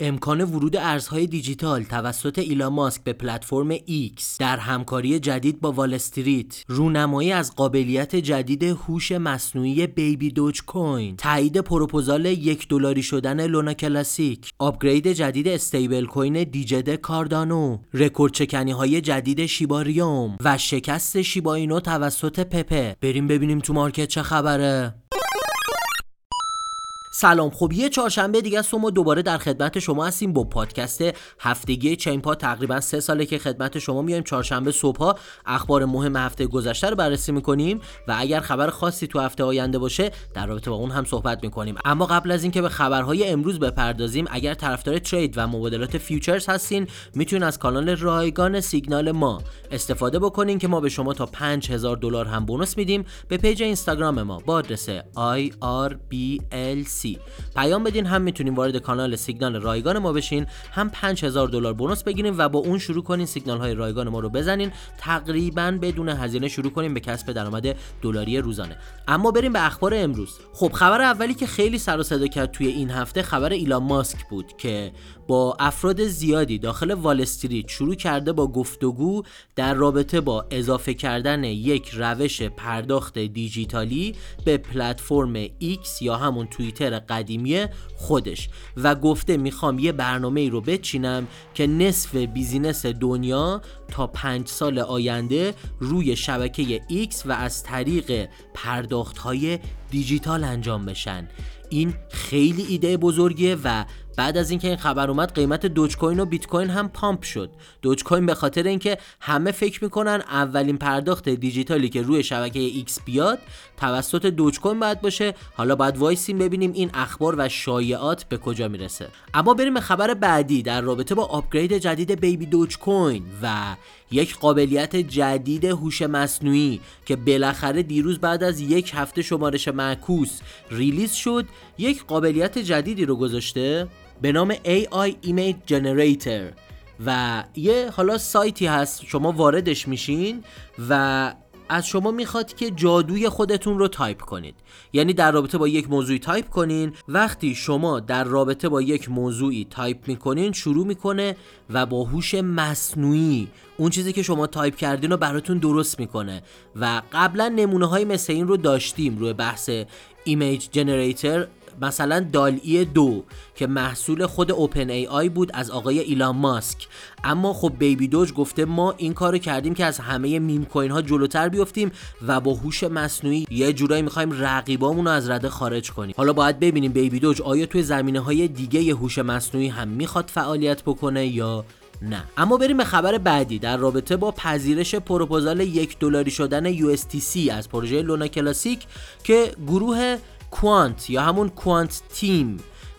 امکان ورود ارزهای دیجیتال توسط ایلان ماسک به پلتفرم X در همکاری جدید با وال استریت رونمایی از قابلیت جدید هوش مصنوعی بیبی دوج کوین تایید پروپوزال یک دلاری شدن لونا کلاسیک upgrade جدید stablecoin دیجد کاردانو رکوردشکنی های جدید شیباریوم و شکست شیباینو توسط پپه. بریم ببینیم تو market چه خبره. سلام. خب یه چهارشنبه دیگه است ما دوباره در خدمت شما هستیم با پادکست هفتگی چین پا. تقریبا سه ساله که خدمت شما میایم. چهارشنبه صبح اخبار مهم هفته گذشته رو بررسی می‌کنیم و اگر خبر خاصی تو هفته آینده باشه در رابطه با اون هم صحبت می‌کنیم. اما قبل از اینکه به خبرهای امروز بپردازیم اگر طرفدار trade و مبادلات futures هستین می‌تونین از کانال رایگان سیگنال ما استفاده بکنین که ما به شما تا 5000 دلار هم bonus میدیم. به page اینستاگرام ما با آدرس IRBLC پیام بدین هم می‌تونیم وارد کانال سیگنال رایگان ما بشین هم 5000 دلار بونوس بگیریم و با اون شروع کنین سیگنال های رایگان ما رو بزنین. تقریبا بدون هزینه شروع کنیم به کسب درآمد دلاری روزانه. اما بریم به اخبار امروز. خب خبر اولی که خیلی سر و صدا کرد توی این هفته خبر ایلان ماسک بود که با افراد زیادی داخل وال استریت شروع کرده با گفتگو در رابطه با اضافه کردن یک روش پرداخت دیجیتالی به پلتفرم X یا همون توییتر قدیمی خودش و گفته می‌خوام یه برنامه رو بچینم که نصف business دنیا تا پنج سال آینده روی شبکه X و از طریق پرداخت های دیجیتال انجام بشن. این خیلی ایده بزرگیه و بعد از اینکه این خبر اومد قیمت دوج کوین و بیت کوین هم pump شد. دوج کوین به خاطر اینکه همه فکر می‌کنن اولین پرداخت دیجیتالی که روی شبکه ایکس بیاد توسط دوج کوین باید باشه. حالا باید وایسیم ببینیم این اخبار و شایعات به کجا می‌رسه. اما بریم به خبر بعدی در رابطه با upgrade جدید بیبی دوج کوین و یک قابلیت جدید هوش مصنوعی که بالاخره دیروز بعد از یک هفته شمارش معکوس release شد یک قابلیت جدیدی رو گذاشته. به نام AI Image Generator. و یه حالا سایتی هست شما واردش میشین و از شما می‌خواد که جادوی خودتون رو تایپ کنید. یعنی در رابطه با یک موضوعی تایپ کنین. وقتی شما در رابطه با یک موضوعی تایپ می‌کنین شروع می‌کنه و با هوش مصنوعی اون چیزی که شما تایپ کردین رو براتون درست می‌کنه. و قبلا نمونه های مثل این رو داشتیم روی بحث image generator مثلا DALL-E دو که محصول خود OpenAI بود از آقای ایلان ماسک. اما خب بیبی دوج گفته ما این کارو کردیم که از همه میم کوین ها جلوتر بیفتیم و با هوش مصنوعی یه جورایی می‌خوایم رقیبامون رو از رده خارج کنیم. حالا باید ببینیم بیبی دوج آیا توی زمینه های دیگه هوش مصنوعی هم می‌خواد فعالیت بکنه یا نه. اما بریم به خبر بعدی. در رابطه با پذیرش پروپوزال یک دلاری شدن USTC از پروژه لونا کلاسیک که گروه کوانت یا همون کوانت تیم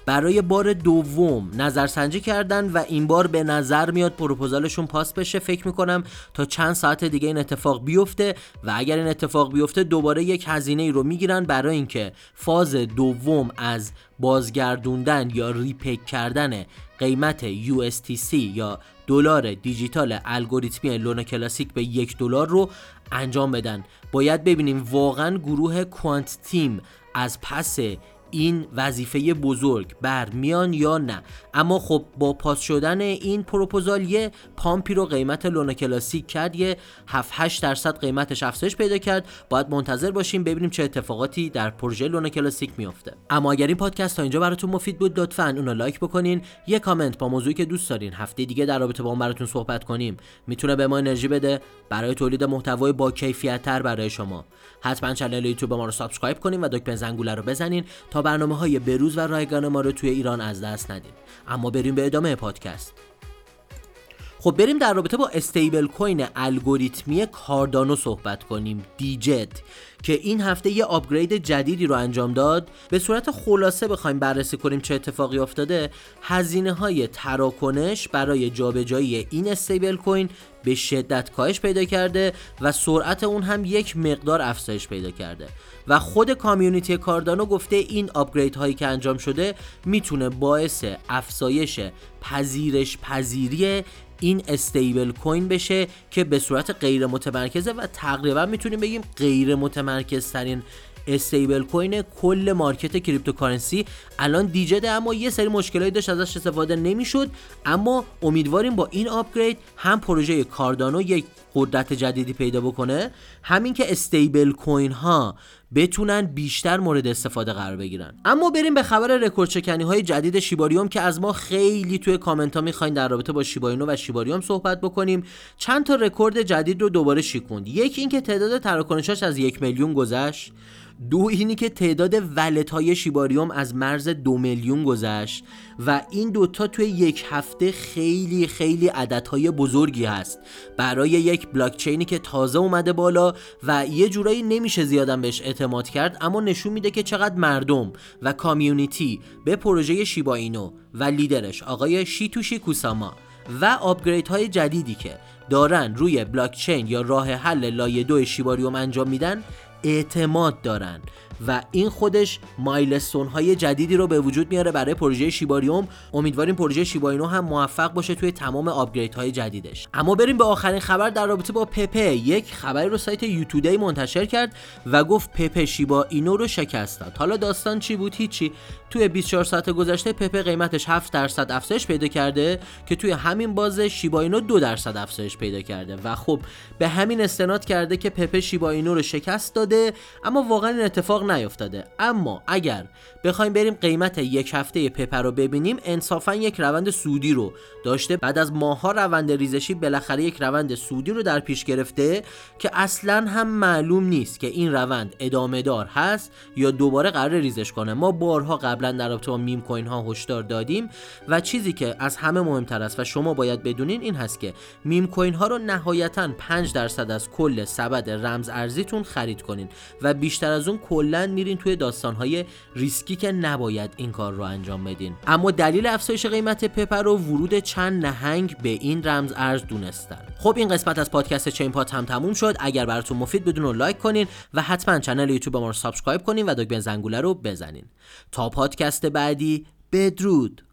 برای بار دوم نظرسنجی کردن و این بار به نظر میاد پروپوزالشون پاس بشه. فکر می‌کنم تا چند ساعت دیگه این اتفاق بیفته و اگر این اتفاق بیفته دوباره یک هزینه ای رو می‌گیرن برای اینکه فاز دوم از بازگردوندن یا ریپیک کردن قیمت USTC یا دلار دیجیتال الگوریتمی لونا کلاسیک به یک دلار رو انجام بدن. باید ببینیم واقعا گروه کوانت تیم از پس این وظیفه بزرگ برمیان یا نه. اما خب با پاس شدن این پروپوزال یه pump ی رو قیمت لونا کلاسیک کرد یه 7 8 درصد قیمتش افزایش پیدا کرد. باید منتظر باشیم ببینیم چه اتفاقاتی در پروژه لونا کلاسیک میفته اما اگر این پادکست تا اینجا براتون مفید بود لطفا اونو لایک بکنین. یه کامنت با موضوعی که دوست دارین هفته دیگه در رابطه با اون براتون صحبت کنیم. می‌تونه به ما انرژی بده برای تولید محتوای با کیفیت تر برای شما. حتما کانال یوتیوب ما رو subscribe کنین و دکمه زنگوله رو بزنین تا برنامه های بروز و رایگان ما رو توی ایران از دست ندید اما بریم به ادامه پادکست. خب بریم در رابطه با استیبل کوین الگوریتمی کاردانو صحبت کنیم Djed که این هفته یه upgrade جدیدی رو انجام داد. به صورت خلاصه بخوایم بررسی کنیم چه اتفاقی افتاده هزینه های تراکنش برای جابجایی این استیبل کوین به شدت کاهش پیدا کرده و سرعت اون هم یک مقدار افزایش پیدا کرده. و خود community کاردانو گفته این upgrade هایی که انجام شده می‌تونه باعث افزایش پذیرش پذیری این استیبل کوین بشه که به صورت غیر متمرکزه و تقریبا می‌تونیم بگیم غیر متمرکز ترین استیبل کوین کل market cryptocurrency. الان Djed ه اما یه سری مشکلاتی داشت ازش استفاده نمی‌شد اما امیدواریم با این upgrade هم پروژه کاردانو یک قدرت جدیدی پیدا بکنه همین که استیبل کوین ها بتونن بیشتر مورد استفاده قرار بگیرن. اما بریم به خبر رکورد شکنی های جدید شیباریوم که از ما خیلی توی کامنت ها می‌خواین در رابطه با شیبا اینو و شیباریوم صحبت بکنیم. چند تا رکورد جدید رو دوباره شکوند. یکی اینکه تعداد تراکنشاش از یک میلیون گذشت. دو اینی که تعداد wallet های شیباریوم از مرز دو میلیون گذشت. و این دوتا توی یک هفته خیلی خیلی عددهای بزرگی هست. برای یک بلاکچینی که تازه اومده بالا و یه جورایی نمیشه زیادم بهش اعتماد کرد اما نشون میده که چقدر مردم و کامیونیتی به پروژه شیباینو و لیدرش آقای شیتوشی کوساما و آپگرید های جدیدی که دارن روی بلاکچین یا راه حل لایه دو شیباریوم انجام میدن اعتماد دارن. و این خودش مایلستون های جدیدی رو به وجود میاره برای پروژه شیباریوم امیدواریم پروژه شیباینو هم موفق باشه توی تمام آپگرید های جدیدش. اما بریم به آخرین خبر در رابطه با پپه. یک خبری رو سایت یوتودی منتشر کرد و گفت پپه شیبا اینو رو شکست داد حالا داستان چی بود؟ هیچی. توی 24 ساعت گذشته پپه قیمتش 7 درصد افزایش پیدا کرده که توی همین باز شیبا اینو 2 درصد افزایش پیدا کرده. و خب به همین استناد کرده که پپه شیبا اینو رو شکست داده اما واقعا این اتفاق نیفتاده. اما اگر بخوایم بریم قیمت یک هفته پپه رو ببینیم انصافا یک روند سودی رو داشته. بعد از ماها روند ریزشی بالاخره یک روند سودی رو در پیش گرفته که اصلا هم معلوم نیست که این روند ادامه دار هست یا دوباره قرار ریزش کنه. ما بارها قبلا در رابطه با میم کوین ها هشدار دادیم و چیزی که از همه مهمتر است و شما باید بدونین این هست که میم کوین ها رو نهایتا 5 درصد از کل سبد رمز ارزیتون خرید کنین و بیشتر از اون کلا میرین توی داستان های ریسکی که نباید این کار رو انجام بدین. اما دلیل افزایش قیمت پپه رو ورود چند نهنگ به این رمز ارز دونستن. خب این قسمت از پادکست چین پات هم تموم شد. اگر براتون مفید بود اون رو لایک کنین و حتما کانال یوتیوب ما رو subscribe کنین و دکمه زنگوله رو بزنین. تا پادکست بعدی بدرود!